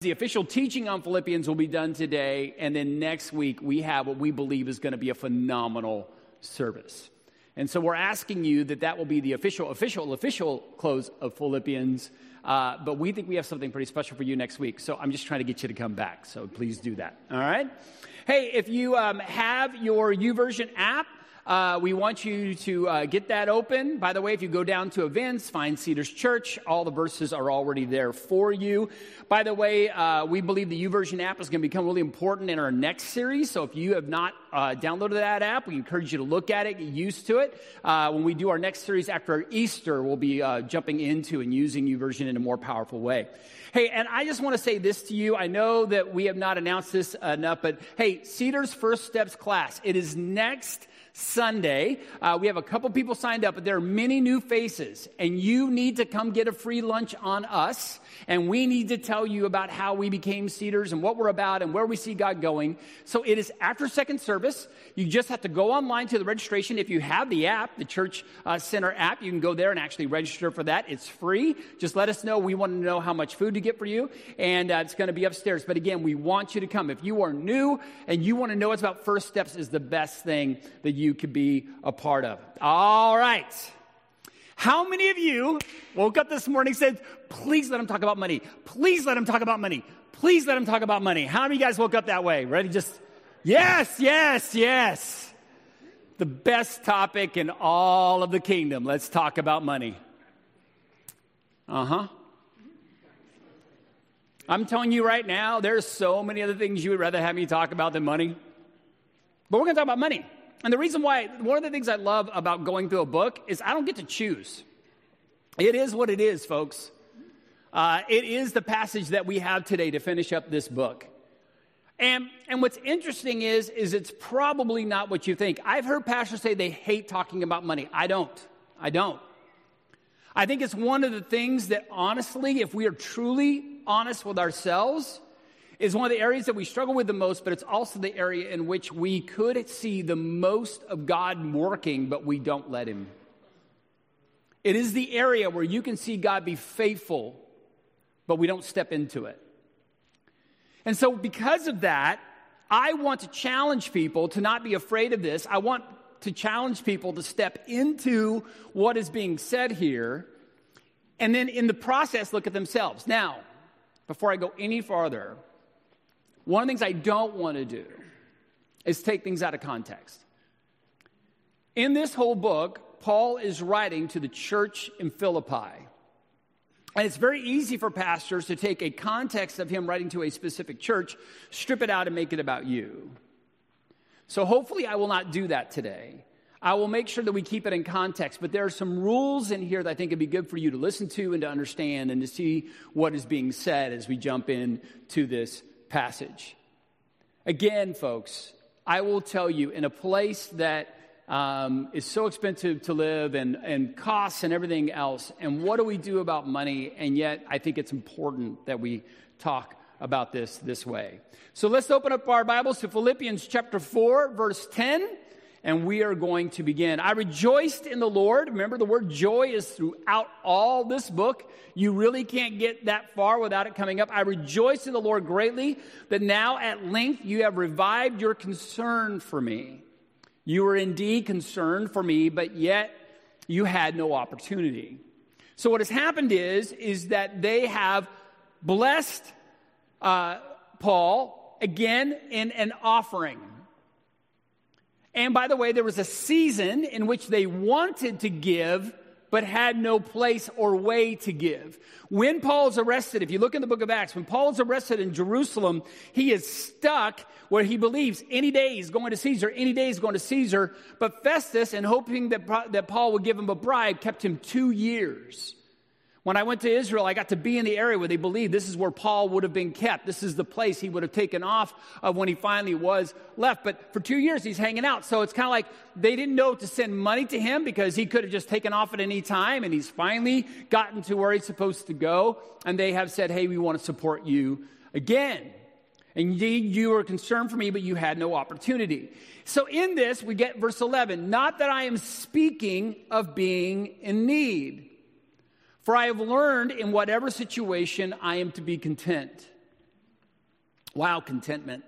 The official teaching on Philippians will be done today, and then next week we have what we believe is going to be a phenomenal service. And so we're asking you that that will be the official, official, official close of Philippians. Uh, but we think we have something pretty special for you next week. So I'm just trying to get you to come back. So please do that. All right. Hey, if you um, have your YouVersion app, uh, we want you to uh, get that open. By the way, if you go down to events, find Cedars Church. All the verses are already there for you. By the way, uh, we believe the YouVersion app is going to become really important in our next series. So if you have not uh, downloaded that app, we encourage you to look at it, get used to it. Uh, when we do our next series after Easter, we'll be uh, jumping into and using YouVersion in a more powerful way. Hey, and I just want to say this to you. I know that we have not announced this enough, but hey, Cedars First Steps class, it is next Sunday. Uh, we have a couple people signed up, but there are many new faces, and you need to come get a free lunch on us. And we need to tell you about how we became Cedars and what we're about and where we see God going. So it is after second service. You just have to go online to the registration. If you have the app, the Church uh, Center app, you can go there and actually register for that. It's free. Just let us know. We want to know how much food to get for you, and uh, it's going to be upstairs. But again, we want you to come. If you are new and you want to know what's about First Steps, is the best thing that you you could be a part of. All right. How many of you woke up this morning and said, please let him talk about money. Please let him talk about money. Please let him talk about money. How many of you guys woke up that way? Ready? Just, yes, yes, yes. The best topic in all of the kingdom. Let's talk about money. Uh huh. I'm telling you right now, there's so many other things you would rather have me talk about than money. But we're going to talk about money. And the reason why, one of the things I love about going through a book is I don't get to choose. It is what it is, folks. Uh, it is the passage that we have today to finish up this book. And, and what's interesting is, is it's probably not what you think. I've heard pastors say they hate talking about money. I don't. I don't. I think it's one of the things that honestly, if we are truly honest with ourselves, is one of the areas that we struggle with the most, but it's also the area in which we could see the most of God working, but we don't let Him. It is the area where you can see God be faithful, but we don't step into it. And so, because of that, I want to challenge people to not be afraid of this. I want to challenge people to step into what is being said here, and then in the process, look at themselves. Now, before I go any farther, one of the things I don't want to do is take things out of context. In this whole book, Paul is writing to the church in Philippi. And it's very easy for pastors to take a context of him writing to a specific church, strip it out, and make it about you. So hopefully, I will not do that today. I will make sure that we keep it in context, but there are some rules in here that I think would be good for you to listen to and to understand and to see what is being said as we jump in to this passage. Again, folks, I will tell you in a place that um, is so expensive to live and, and costs and everything else, and what do we do about money? And yet, I think it's important that we talk about this this way. So let's open up our Bibles to Philippians chapter 4, verse 10 and we are going to begin. I rejoiced in the Lord. Remember, the word joy is throughout all this book. You really can't get that far without it coming up. I rejoiced in the Lord greatly that now at length you have revived your concern for me. You were indeed concerned for me, but yet you had no opportunity. So what has happened is, is that they have blessed uh, Paul again in an offering. And by the way, there was a season in which they wanted to give, but had no place or way to give. When Paul's arrested, if you look in the book of Acts, when Paul's arrested in Jerusalem, he is stuck where he believes any day he's going to Caesar, any day he's going to Caesar. But Festus, in hoping that, that Paul would give him a bribe, kept him two years. When I went to Israel, I got to be in the area where they believed this is where Paul would have been kept. This is the place he would have taken off of when he finally was left. But for two years, he's hanging out. So it's kind of like they didn't know to send money to him because he could have just taken off at any time. And he's finally gotten to where he's supposed to go. And they have said, hey, we want to support you again. Indeed, you were concerned for me, but you had no opportunity. So in this, we get verse 11 not that I am speaking of being in need. For I have learned in whatever situation I am to be content. Wow, contentment.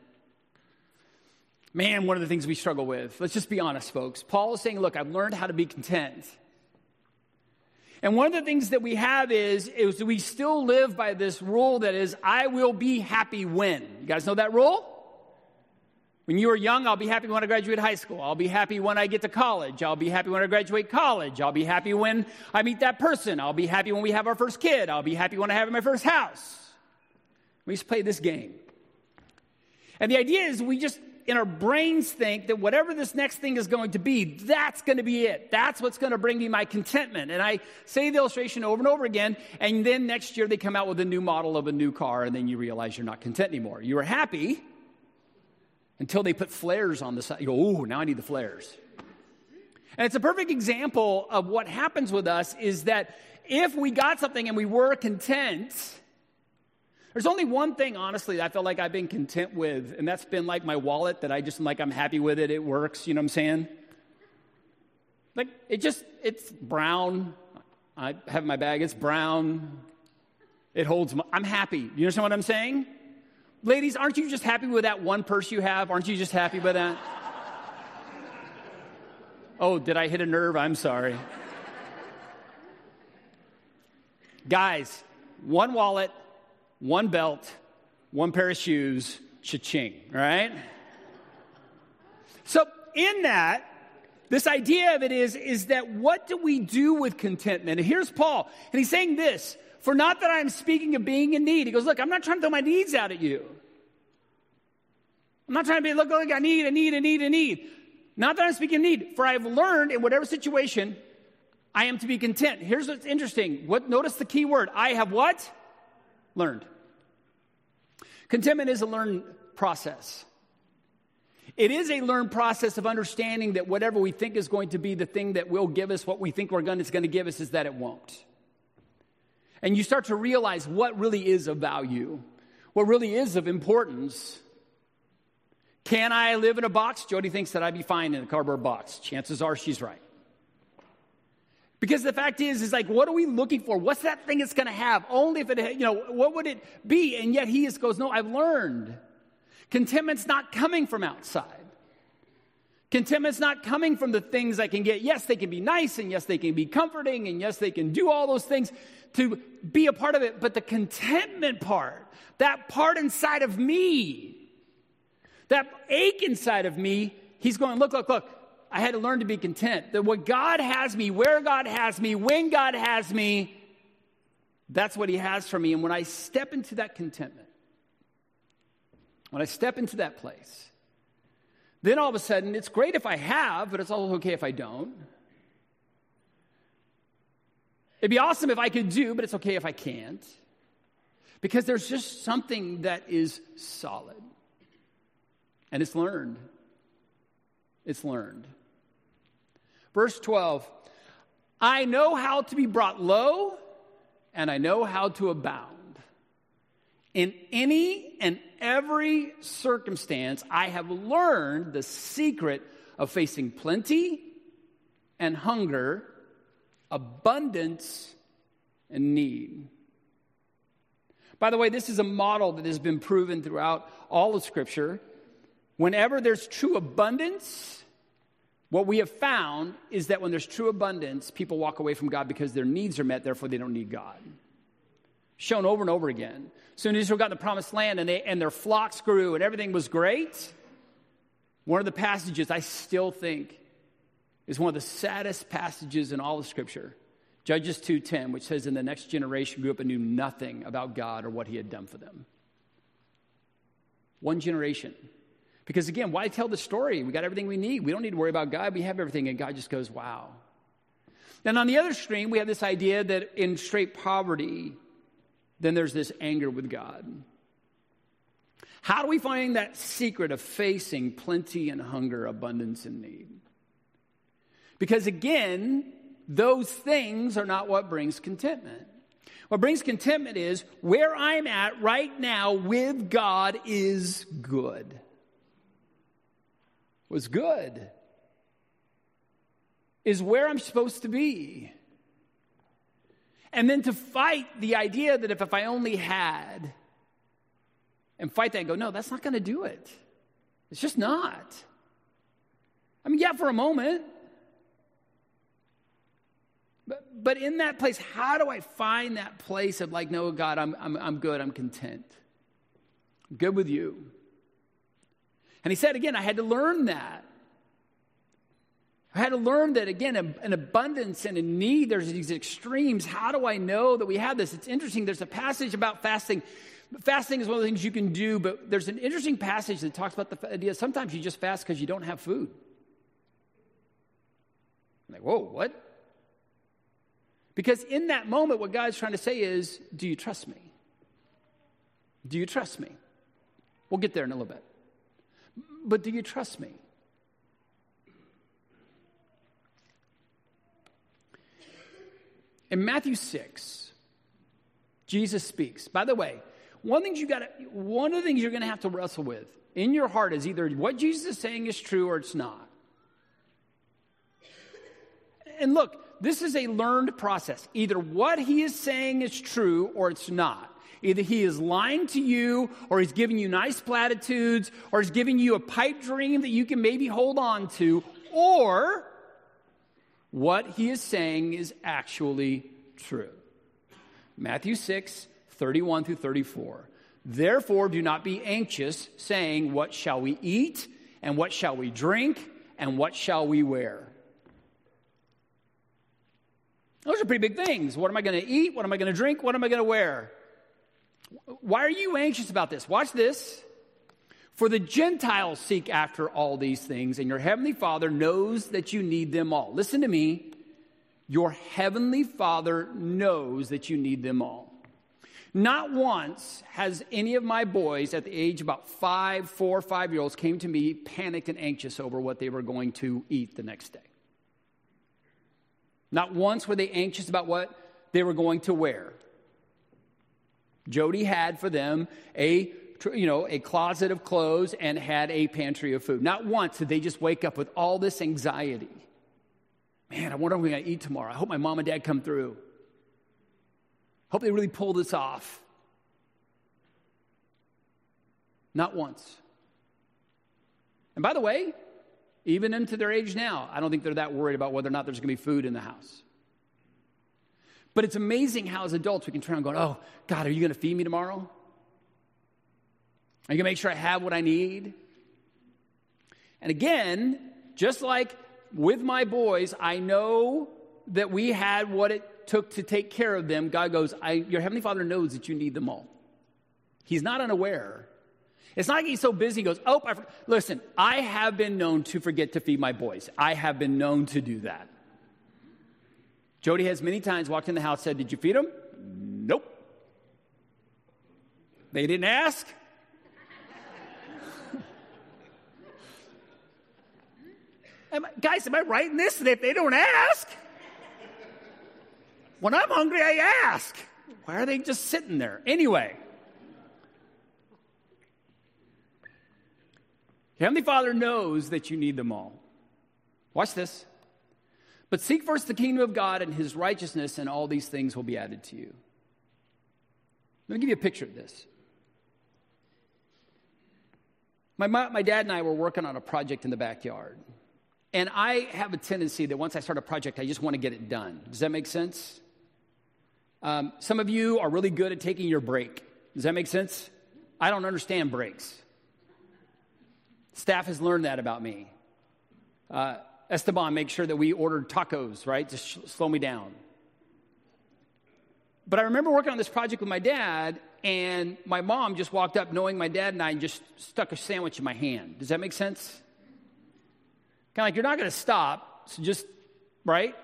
Man, one of the things we struggle with. Let's just be honest, folks. Paul is saying, Look, I've learned how to be content. And one of the things that we have is, is we still live by this rule that is, I will be happy when. You guys know that rule? When you are young, I'll be happy when I graduate high school. I'll be happy when I get to college. I'll be happy when I graduate college. I'll be happy when I meet that person. I'll be happy when we have our first kid. I'll be happy when I have my first house. We just play this game. And the idea is we just in our brains think that whatever this next thing is going to be, that's going to be it. That's what's going to bring me my contentment. And I say the illustration over and over again, and then next year they come out with a new model of a new car, and then you realize you're not content anymore. You were happy until they put flares on the side. You go, oh, now I need the flares. And it's a perfect example of what happens with us is that if we got something and we were content, there's only one thing, honestly, that I feel like I've been content with, and that's been like my wallet that I just like, I'm happy with it. It works, you know what I'm saying? Like, it just, it's brown. I have my bag, it's brown. It holds, my, I'm happy. You understand what I'm saying? Ladies, aren't you just happy with that one purse you have? Aren't you just happy with that? oh, did I hit a nerve? I'm sorry. Guys, one wallet, one belt, one pair of shoes, cha-ching, right? So in that, this idea of it is, is that what do we do with contentment? And here's Paul, and he's saying this, for not that I'm speaking of being in need. He goes, look, I'm not trying to throw my needs out at you. I'm not trying to be, look, look, I need, I need, I need, I need. Not that I'm speaking need, for I have learned in whatever situation, I am to be content. Here's what's interesting. What, notice the key word. I have what? learned. Contentment is a learned process. It is a learned process of understanding that whatever we think is going to be the thing that will give us what we think we're going, it's going to give us is that it won't. And you start to realize what really is of value, what really is of importance. Can I live in a box? Jody thinks that I'd be fine in a cardboard box. Chances are she's right. Because the fact is, is like, what are we looking for? What's that thing it's going to have? Only if it, you know, what would it be? And yet he just goes, no, I've learned. Contentment's not coming from outside. Contentment's not coming from the things I can get. Yes, they can be nice, and yes, they can be comforting, and yes, they can do all those things to be a part of it. But the contentment part, that part inside of me, that ache inside of me, he's going, look, look, look, I had to learn to be content. That what God has me, where God has me, when God has me, that's what He has for me. And when I step into that contentment, when I step into that place, then all of a sudden, it's great if I have, but it's also okay if I don't. It'd be awesome if I could do, but it's okay if I can't. Because there's just something that is solid. And it's learned. It's learned. Verse 12 I know how to be brought low, and I know how to abound. In any and every circumstance, I have learned the secret of facing plenty and hunger, abundance and need. By the way, this is a model that has been proven throughout all of Scripture. Whenever there's true abundance, what we have found is that when there's true abundance, people walk away from God because their needs are met, therefore they don't need God. Shown over and over again. Soon as Israel got the promised land and, they, and their flocks grew and everything was great, one of the passages I still think is one of the saddest passages in all of Scripture. Judges 2:10, which says, "In the next generation grew up and knew nothing about God or what He had done for them." One generation. Because again, why tell the story? We got everything we need. We don't need to worry about God. We have everything. And God just goes, wow. Then on the other stream, we have this idea that in straight poverty, then there's this anger with God. How do we find that secret of facing plenty and hunger, abundance and need? Because again, those things are not what brings contentment. What brings contentment is where I'm at right now with God is good was good, is where I'm supposed to be. And then to fight the idea that if, if I only had, and fight that and go, no, that's not going to do it. It's just not. I mean, yeah, for a moment. But, but in that place, how do I find that place of like, no, God, I'm, I'm, I'm good, I'm content. I'm good with you. And he said again, I had to learn that. I had to learn that again, in abundance and in need, there's these extremes. How do I know that we have this? It's interesting. There's a passage about fasting. Fasting is one of the things you can do, but there's an interesting passage that talks about the idea sometimes you just fast because you don't have food. I'm like, whoa, what? Because in that moment, what God's trying to say is, do you trust me? Do you trust me? We'll get there in a little bit. But do you trust me? In Matthew 6, Jesus speaks. By the way, one thing you gotta, one of the things you're going to have to wrestle with in your heart is either what Jesus is saying is true or it's not. And look, this is a learned process. Either what he is saying is true or it's not. Either he is lying to you, or he's giving you nice platitudes, or he's giving you a pipe dream that you can maybe hold on to, or what he is saying is actually true. Matthew 6, 31 through 34. Therefore, do not be anxious, saying, What shall we eat? And what shall we drink? And what shall we wear? Those are pretty big things. What am I going to eat? What am I going to drink? What am I going to wear? Why are you anxious about this? Watch this. For the Gentiles seek after all these things, and your heavenly Father knows that you need them all. Listen to me. Your heavenly Father knows that you need them all. Not once has any of my boys at the age about five, four, five year olds came to me panicked and anxious over what they were going to eat the next day. Not once were they anxious about what they were going to wear. Jody had for them a you know, a closet of clothes and had a pantry of food. Not once did they just wake up with all this anxiety. Man, I wonder what we're going to eat tomorrow. I hope my mom and dad come through. Hope they really pull this off. Not once. And by the way, even into their age now, I don't think they're that worried about whether or not there's going to be food in the house. But it's amazing how, as adults, we can turn around going, Oh, God, are you going to feed me tomorrow? Going to make sure I have what I need? And again, just like with my boys, I know that we had what it took to take care of them. God goes, Your Heavenly Father knows that you need them all. He's not unaware. It's not like he's so busy, he goes, Oh, I listen, I have been known to forget to feed my boys. I have been known to do that. Jody has many times walked in the house, said, Did you feed them? Nope. They didn't ask. Am I, guys, am I right in this? That if they don't ask, when I'm hungry, I ask. Why are they just sitting there? Anyway, Heavenly Father knows that you need them all. Watch this. But seek first the kingdom of God and his righteousness, and all these things will be added to you. Let me give you a picture of this. My, my dad and I were working on a project in the backyard. And I have a tendency that once I start a project, I just want to get it done. Does that make sense? Um, some of you are really good at taking your break. Does that make sense? I don't understand breaks. Staff has learned that about me. Uh, Esteban makes sure that we ordered tacos, right, to sh- slow me down. But I remember working on this project with my dad, and my mom just walked up knowing my dad and I and just stuck a sandwich in my hand. Does that make sense? Kind of like, you're not going to stop, so just, right?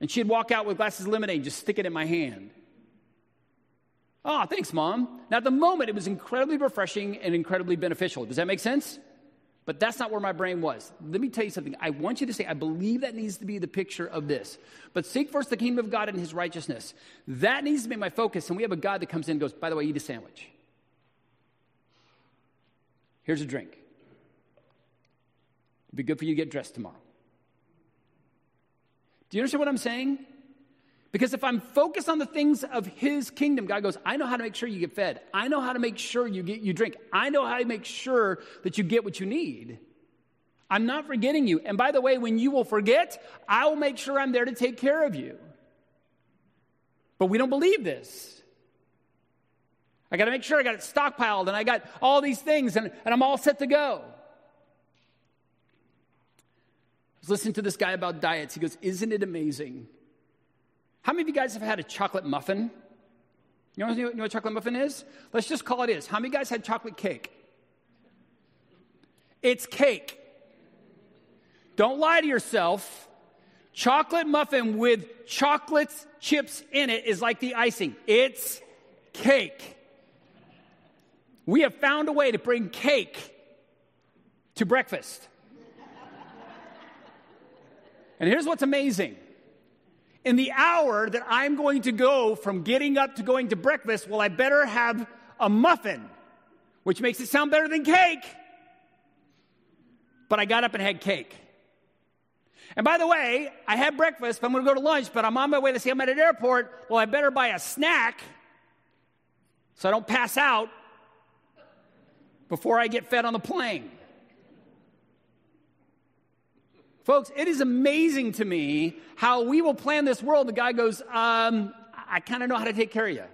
And she'd walk out with glasses of lemonade, just stick it in my hand. Oh, thanks, mom. Now, at the moment, it was incredibly refreshing and incredibly beneficial. Does that make sense? But that's not where my brain was. Let me tell you something. I want you to say, I believe that needs to be the picture of this. But seek first the kingdom of God and his righteousness. That needs to be my focus. And we have a God that comes in and goes, by the way, eat a sandwich. Here's a drink. It'd be good for you to get dressed tomorrow. Do you understand what I'm saying? Because if I'm focused on the things of his kingdom, God goes, I know how to make sure you get fed. I know how to make sure you get you drink. I know how to make sure that you get what you need. I'm not forgetting you. And by the way, when you will forget, I will make sure I'm there to take care of you. But we don't believe this. I got to make sure I got it stockpiled and I got all these things and, and I'm all set to go. I was listening to this guy about diets. He goes, Isn't it amazing? How many of you guys have had a chocolate muffin? You know, you know what chocolate muffin is? Let's just call it is. How many guys had chocolate cake? It's cake. Don't lie to yourself. Chocolate muffin with chocolate chips in it is like the icing. It's cake. We have found a way to bring cake to breakfast. And here's what's amazing. In the hour that I'm going to go from getting up to going to breakfast, well, I better have a muffin, which makes it sound better than cake. But I got up and had cake. And by the way, I had breakfast, but I'm going to go to lunch, but I'm on my way to see I'm at an airport. Well, I better buy a snack so I don't pass out before I get fed on the plane. Folks, it is amazing to me how we will plan this world. The guy goes, um, I kind of know how to take care of you.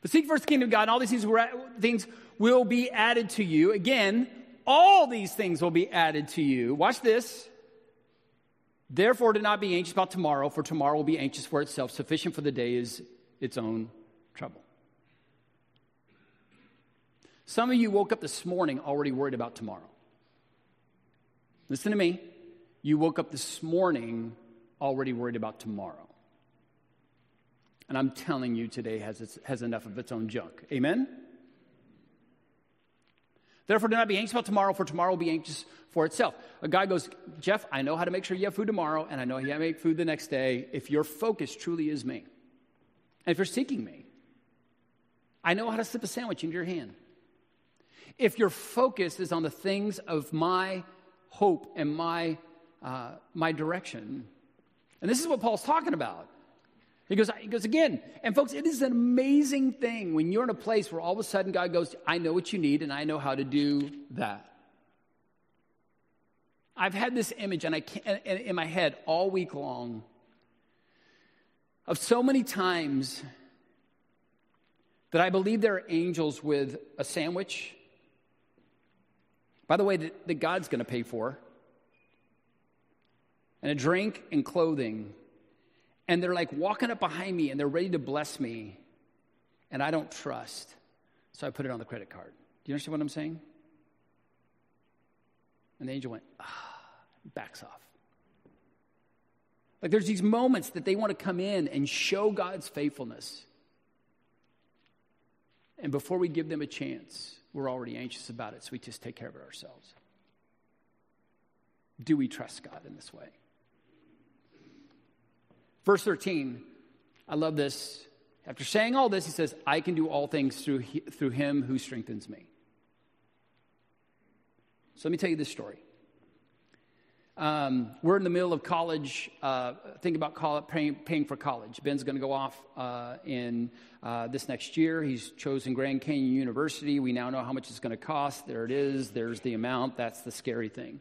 But seek first the kingdom of God, and all these things, things will be added to you. Again, all these things will be added to you. Watch this. Therefore, do not be anxious about tomorrow, for tomorrow will be anxious for itself. Sufficient for the day is its own trouble. Some of you woke up this morning already worried about tomorrow. Listen to me. You woke up this morning already worried about tomorrow. And I'm telling you, today has, has enough of its own junk. Amen? Therefore, do not be anxious about tomorrow, for tomorrow will be anxious for itself. A guy goes, Jeff, I know how to make sure you have food tomorrow, and I know how to make food the next day if your focus truly is me. And if you're seeking me, I know how to slip a sandwich into your hand. If your focus is on the things of my hope and my, uh, my direction, and this is what Paul's talking about. He goes, he goes again. And folks, it is an amazing thing when you're in a place where all of a sudden God goes, I know what you need and I know how to do that. I've had this image and I can't, in my head all week long of so many times that I believe there are angels with a sandwich. By the way, that, that God's going to pay for, and a drink and clothing and they're like walking up behind me and they're ready to bless me, and I don't trust. So I put it on the credit card. Do you understand what I'm saying? And the angel went, ah, backs off. Like there's these moments that they want to come in and show God's faithfulness. And before we give them a chance, we're already anxious about it, so we just take care of it ourselves. Do we trust God in this way? Verse 13, I love this. After saying all this, he says, I can do all things through, through him who strengthens me. So let me tell you this story. Um, we're in the middle of college, uh, think about paying, paying, for college. Ben's going to go off uh, in uh, this next year. He's chosen Grand Canyon University. We now know how much it's going to cost. There it is. There's the amount. That's the scary thing.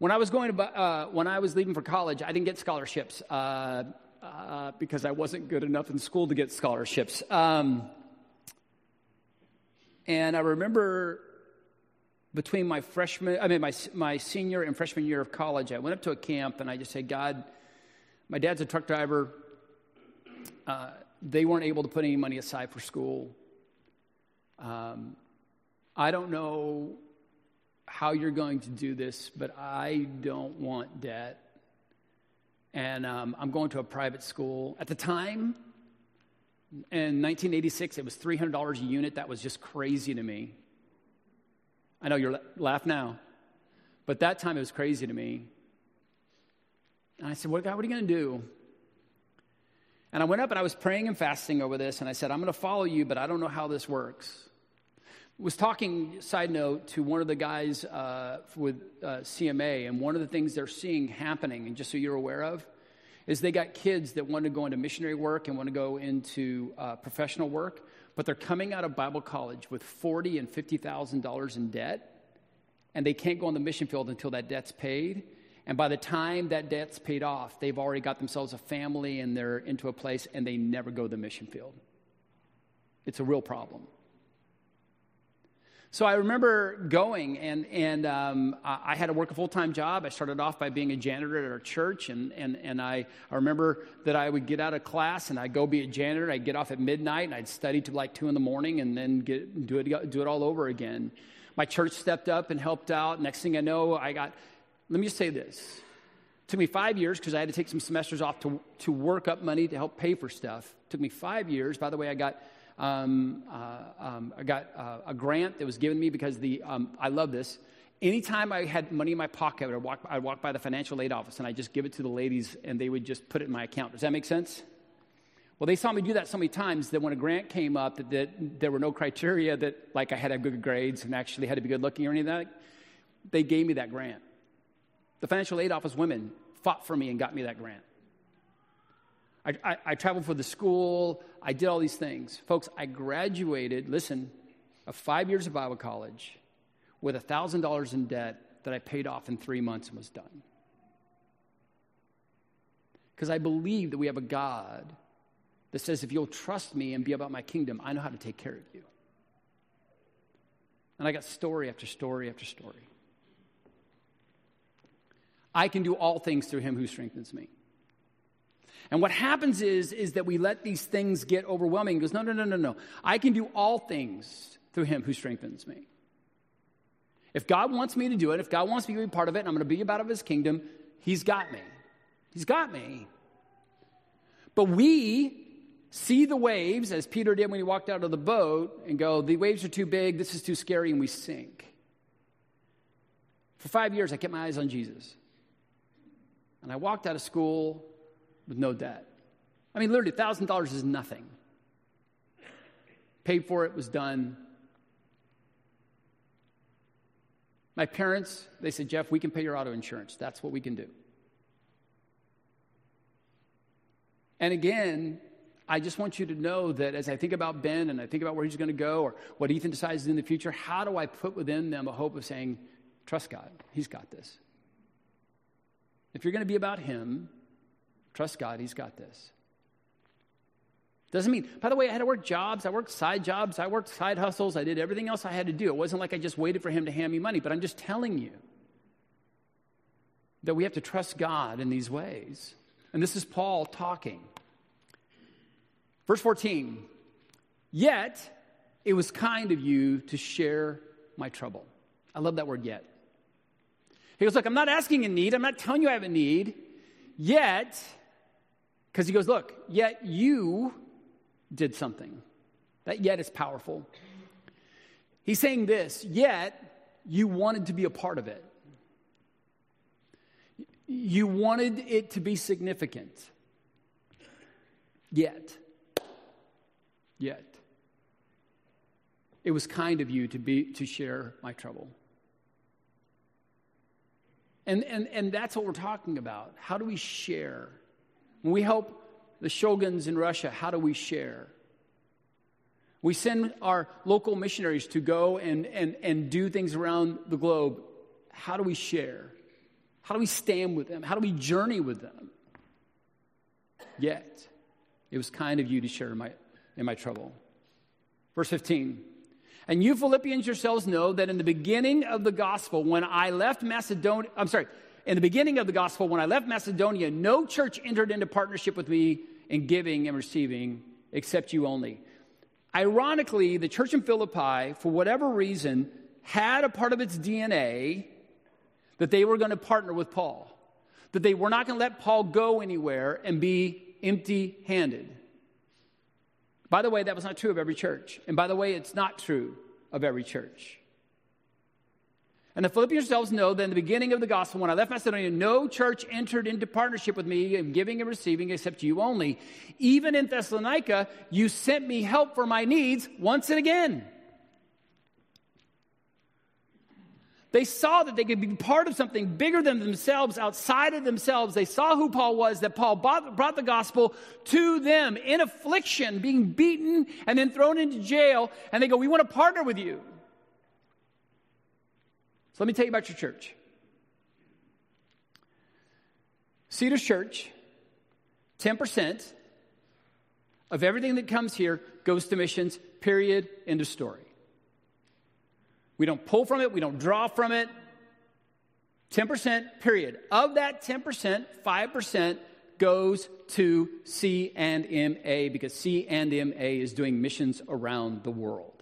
When I was going to, uh, when I was leaving for college, I didn't get scholarships uh, uh, because I wasn't good enough in school to get scholarships. Um, and I remember between my freshman, I mean my my senior and freshman year of college, I went up to a camp and I just said, God, my dad's a truck driver. Uh, they weren't able to put any money aside for school. Um, I don't know how you're going to do this, but I don't want debt. And um, I'm going to a private school. At the time, in 1986, it was $300 a unit. That was just crazy to me. I know you're laughing now, but that time it was crazy to me. And I said, What, God, what are you going to do? And I went up and I was praying and fasting over this, and I said, I'm going to follow you, but I don't know how this works. was talking, side note, to one of the guys uh, with uh, CMA, and one of the things they're seeing happening, and just so you're aware of, is they got kids that want to go into missionary work and want to go into uh, professional work, but they're coming out of Bible college with forty and fifty thousand dollars in debt, and they can't go on the mission field until that debt's paid. And by the time that debt's paid off, they've already got themselves a family and they're into a place, and they never go to the mission field. It's a real problem. So I remember going, and, and um, I had to work a full time job. I started off by being a janitor at our church, and, and, and I, I remember that I would get out of class and I'd go be a janitor. I'd get off at midnight, and I'd study to like 2 in the morning and then get, do, it, do it all over again. My church stepped up and helped out. Next thing I know, I got, let me just say this. It took me five years because I had to take some semesters off to, to work up money to help pay for stuff. It took me five years. By the way, I got um, uh, um, I got uh, a grant that was given me because the, um, I love this. Anytime I had money in my pocket, I'd walk, I'd walk by the financial aid office and I'd just give it to the ladies and they would just put it in my account. Does that make sense? Well, they saw me do that so many times that when a grant came up, that, that there were no criteria that, like, I had to have good grades and actually had to be good looking or anything like that, they gave me that grant. The financial aid office women fought for me and got me that grant. I, I, I traveled for the school. I did all these things. Folks, I graduated, listen, of five years of Bible college with $1,000 in debt that I paid off in three months and was done. Because I believe that we have a God that says, if you'll trust me and be about my kingdom, I know how to take care of you. And I got story after story after story. I can do all things through him who strengthens me. And what happens is, is that we let these things get overwhelming. He goes, no, no, no, no, no. I can do all things through him who strengthens me. If God wants me to do it, if God wants me to be part of it, and I'm going to be about of his kingdom, he's got me. He's got me. But we see the waves, as Peter did when he walked out of the boat, and go, the waves are too big, this is too scary, and we sink. For five years, I kept my eyes on Jesus. And I walked out of school with no debt. I mean, literally, $1,000 is nothing. Paid for it, was done. My parents, they said, Jeff, we can pay your auto insurance. That's what we can do. And again, I just want you to know that as I think about Ben and I think about where he's going to go or what Ethan decides in the future, how do I put within them a hope of saying, trust God, he's got this? If you're going to be about him, Trust God, He's got this. Doesn't mean, by the way, I had to work jobs, I worked side jobs, I worked side hustles, I did everything else I had to do. It wasn't like I just waited for Him to hand me money, but I'm just telling you that we have to trust God in these ways. And this is Paul talking. Verse 14, yet it was kind of you to share my trouble. I love that word yet. He goes, Look, I'm not asking a need, I'm not telling you I have a need, yet because he goes, Look, yet you did something. That yet is powerful. He's saying this, yet you wanted to be a part of it. You wanted it to be significant. Yet, yet, it was kind of you to be to share my trouble. And, and, and that's what we're talking about. How do we share? When we help the Shulgins in Russia, how do we share? We send our local missionaries to go and, and, and do things around the globe. How do we share? How do we stand with them? How do we journey with them? Yet, it was kind of you to share in my, in my trouble. Verse 15. And you Philippians yourselves know that in the beginning of the gospel, when I left Macedonia, I'm sorry, in the beginning of the gospel, when I left Macedonia, no church entered into partnership with me in giving and receiving except you only. Ironically, the church in Philippi, for whatever reason, had a part of its DNA that they were going to partner with Paul, that they were not going to let Paul go anywhere and be empty handed. By the way, that was not true of every church. And by the way, it's not true of every church. And the Philippians themselves know that in the beginning of the gospel, when I left Macedonia, no church entered into partnership with me in giving and receiving except you only. Even in Thessalonica, you sent me help for my needs once and again. They saw that they could be part of something bigger than themselves, outside of themselves. They saw who Paul was, that Paul brought the gospel to them in affliction, being beaten and then thrown into jail. And they go, We want to partner with you. So let me tell you about your church. Cedars Church, 10% of everything that comes here goes to missions, period, end of story. We don't pull from it, we don't draw from it. 10%, period. Of that 10%, 5% goes to C and MA because C and MA is doing missions around the world.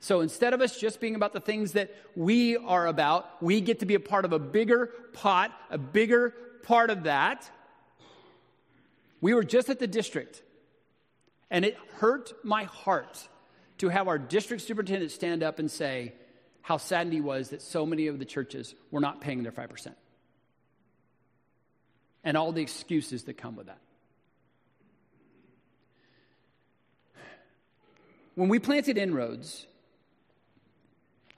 So instead of us just being about the things that we are about, we get to be a part of a bigger pot, a bigger part of that. We were just at the district, and it hurt my heart to have our district superintendent stand up and say how saddened he was that so many of the churches were not paying their 5%. And all the excuses that come with that. When we planted Inroads,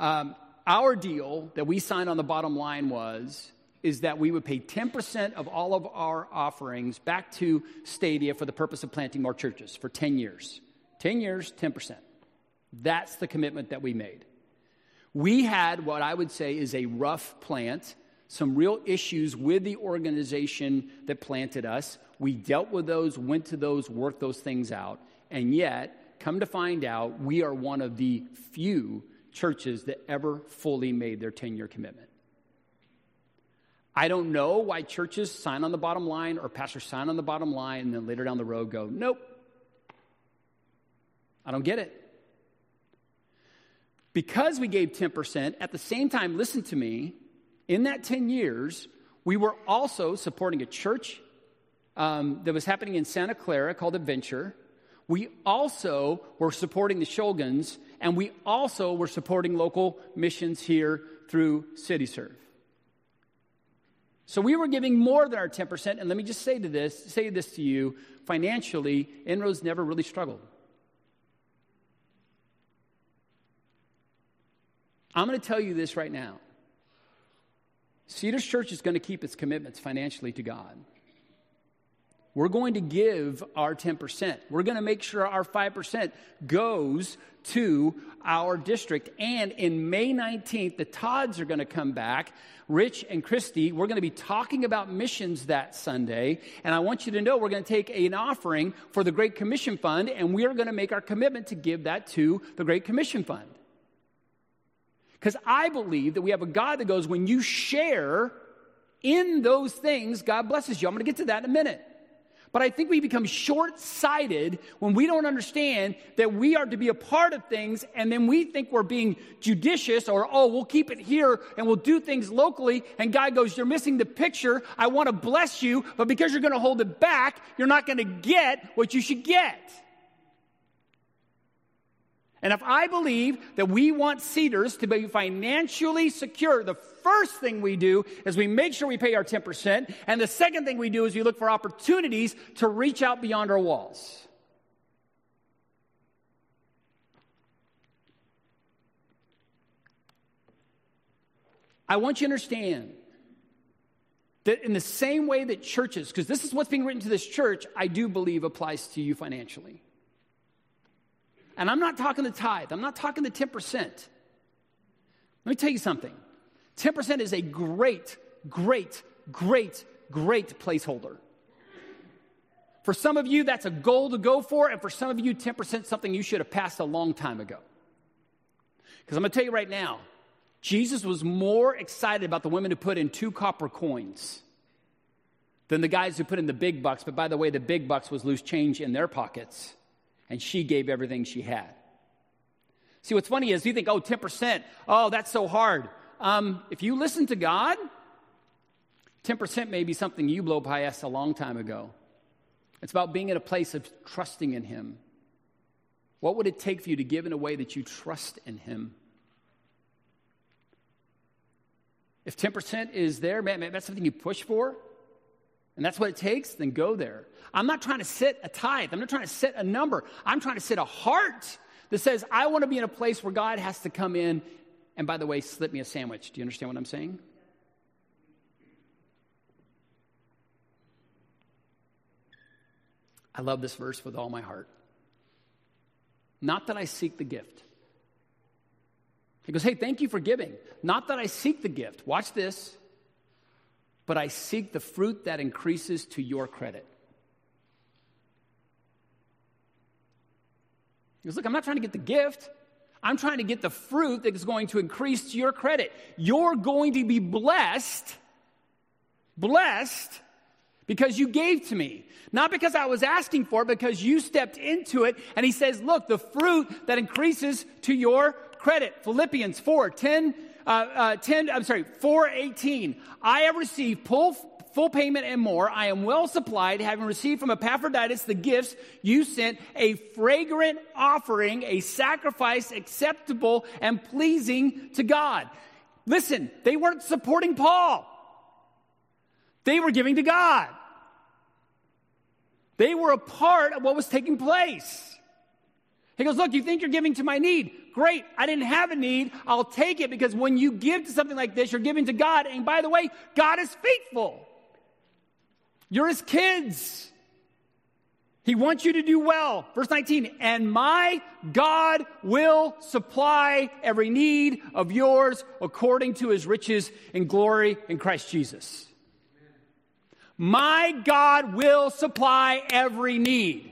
um, our deal that we signed on the bottom line was is that we would pay 10% of all of our offerings back to Stadia for the purpose of planting more churches for 10 years. 10 years, 10%. That's the commitment that we made. We had what I would say is a rough plant, some real issues with the organization that planted us. We dealt with those, went to those, worked those things out, and yet, come to find out, we are one of the few churches that ever fully made their 10 year commitment. I don't know why churches sign on the bottom line or pastors sign on the bottom line and then later down the road go, nope. I don't get it. Because we gave 10%, at the same time, listen to me, in that 10 years, we were also supporting a church um, that was happening in Santa Clara called Adventure. We also were supporting the Shulgins, and we also were supporting local missions here through CityServe. So we were giving more than our 10%, and let me just say to this, say this to you, financially, Inroads never really struggled. I'm going to tell you this right now. Cedars Church is going to keep its commitments financially to God. We're going to give our 10%. We're going to make sure our 5% goes to our district. And in May 19th, the Todds are going to come back. Rich and Christy, we're going to be talking about missions that Sunday. And I want you to know we're going to take an offering for the Great Commission Fund, and we are going to make our commitment to give that to the Great Commission Fund. Because I believe that we have a God that goes, when you share in those things, God blesses you. I'm going to get to that in a minute. But I think we become short sighted when we don't understand that we are to be a part of things and then we think we're being judicious or, oh, we'll keep it here and we'll do things locally. And God goes, You're missing the picture. I want to bless you, but because you're going to hold it back, you're not going to get what you should get. And if I believe that we want Cedars to be financially secure, the first thing we do is we make sure we pay our 10%. And the second thing we do is we look for opportunities to reach out beyond our walls. I want you to understand that in the same way that churches, because this is what's being written to this church, I do believe applies to you financially. And I'm not talking the tithe, I'm not talking the 10%. Let me tell you something 10% is a great, great, great, great placeholder. For some of you, that's a goal to go for, and for some of you, 10% something you should have passed a long time ago. Because I'm going to tell you right now, Jesus was more excited about the women who put in two copper coins than the guys who put in the big bucks. But by the way, the big bucks was loose change in their pockets and she gave everything she had. See, what's funny is you think, oh, 10%, oh, that's so hard. Um, if you listen to God, 10% may be something you blow past a long time ago. It's about being in a place of trusting in Him. What would it take for you to give in a way that you trust in Him? If 10% is there, man, man, that's something you push for, and that's what it takes, then go there. I'm not trying to set a tithe. I'm not trying to set a number. I'm trying to set a heart that says, I want to be in a place where God has to come in And by the way, slip me a sandwich. Do you understand what I'm saying? I love this verse with all my heart. Not that I seek the gift. He goes, Hey, thank you for giving. Not that I seek the gift. Watch this. But I seek the fruit that increases to your credit. He goes, Look, I'm not trying to get the gift. I'm trying to get the fruit that is going to increase to your credit. You're going to be blessed, blessed because you gave to me. Not because I was asking for it, because you stepped into it. And he says, Look, the fruit that increases to your credit. Philippians 4 10, uh, uh, 10 I'm sorry, 418. I have received full, full payment and more. I am well supplied, having received from Epaphroditus the gifts you sent, a fragrant offering, a sacrifice acceptable and pleasing to God. Listen, they weren't supporting Paul. They were giving to God. They were a part of what was taking place. He goes, Look, you think you're giving to my need. Great. I didn't have a need. I'll take it because when you give to something like this, you're giving to God. And by the way, God is faithful. You're his kids. He wants you to do well. Verse 19, and my God will supply every need of yours according to his riches and glory in Christ Jesus. My God will supply every need.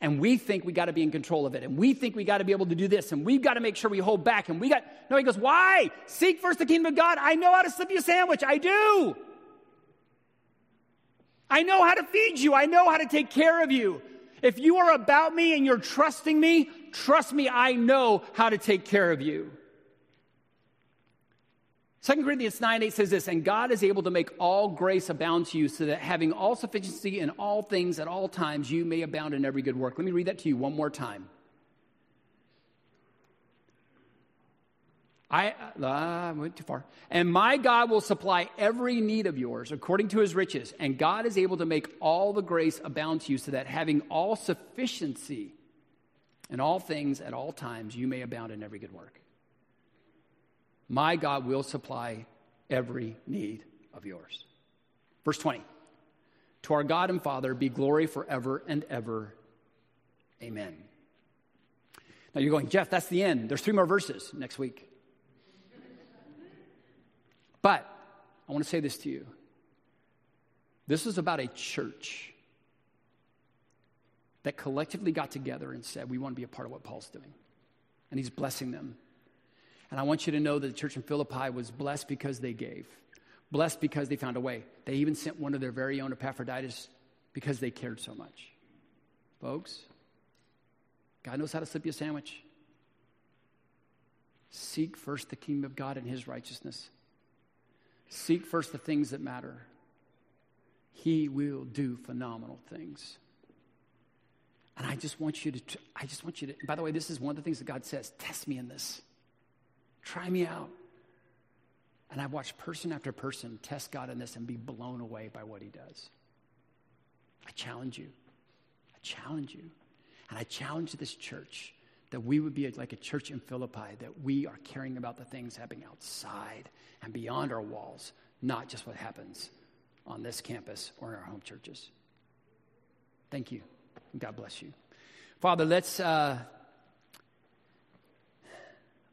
And we think we got to be in control of it. And we think we got to be able to do this. And we've got to make sure we hold back. And we got, no, he goes, why? Seek first the kingdom of God. I know how to slip you a sandwich. I do. I know how to feed you. I know how to take care of you. If you are about me and you're trusting me, trust me, I know how to take care of you. 2 Corinthians 9 8 says this, and God is able to make all grace abound to you, so that having all sufficiency in all things at all times, you may abound in every good work. Let me read that to you one more time. I, uh, went too far. And my God will supply every need of yours according to his riches. And God is able to make all the grace abound to you, so that having all sufficiency in all things at all times, you may abound in every good work. My God will supply every need of yours. Verse 20 To our God and Father be glory forever and ever. Amen. Now you're going, Jeff, that's the end. There's three more verses next week. But I want to say this to you. This is about a church that collectively got together and said, We want to be a part of what Paul's doing. And he's blessing them and I want you to know that the church in Philippi was blessed because they gave, blessed because they found a way. They even sent one of their very own Epaphroditus because they cared so much. Folks, God knows how to slip you a sandwich. Seek first the kingdom of God and his righteousness. Seek first the things that matter. He will do phenomenal things. And I just want you to, I just want you to, by the way, this is one of the things that God says test me in this. Try me out. And I've watched person after person test God in this and be blown away by what he does. I challenge you. I challenge you. And I challenge this church that we would be like a church in Philippi, that we are caring about the things happening outside and beyond our walls, not just what happens on this campus or in our home churches. Thank you. God bless you. Father, let's. Uh,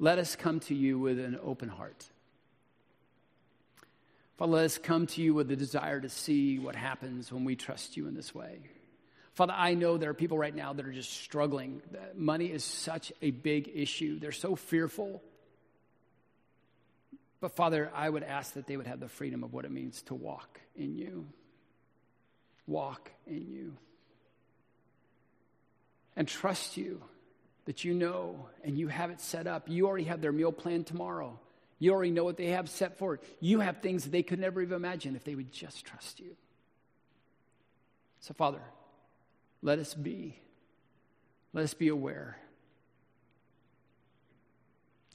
let us come to you with an open heart. Father, let us come to you with the desire to see what happens when we trust you in this way. Father, I know there are people right now that are just struggling. Money is such a big issue. They're so fearful. But Father, I would ask that they would have the freedom of what it means to walk in you. Walk in you. And trust you that you know and you have it set up. You already have their meal plan tomorrow. You already know what they have set forward. You have things that they could never even imagine if they would just trust you. So, Father, let us be. Let us be aware.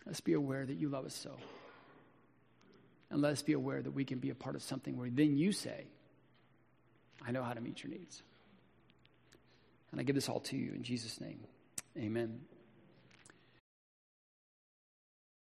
Let us be aware that you love us so. And let us be aware that we can be a part of something where then you say, I know how to meet your needs. And I give this all to you in Jesus' name. Amen.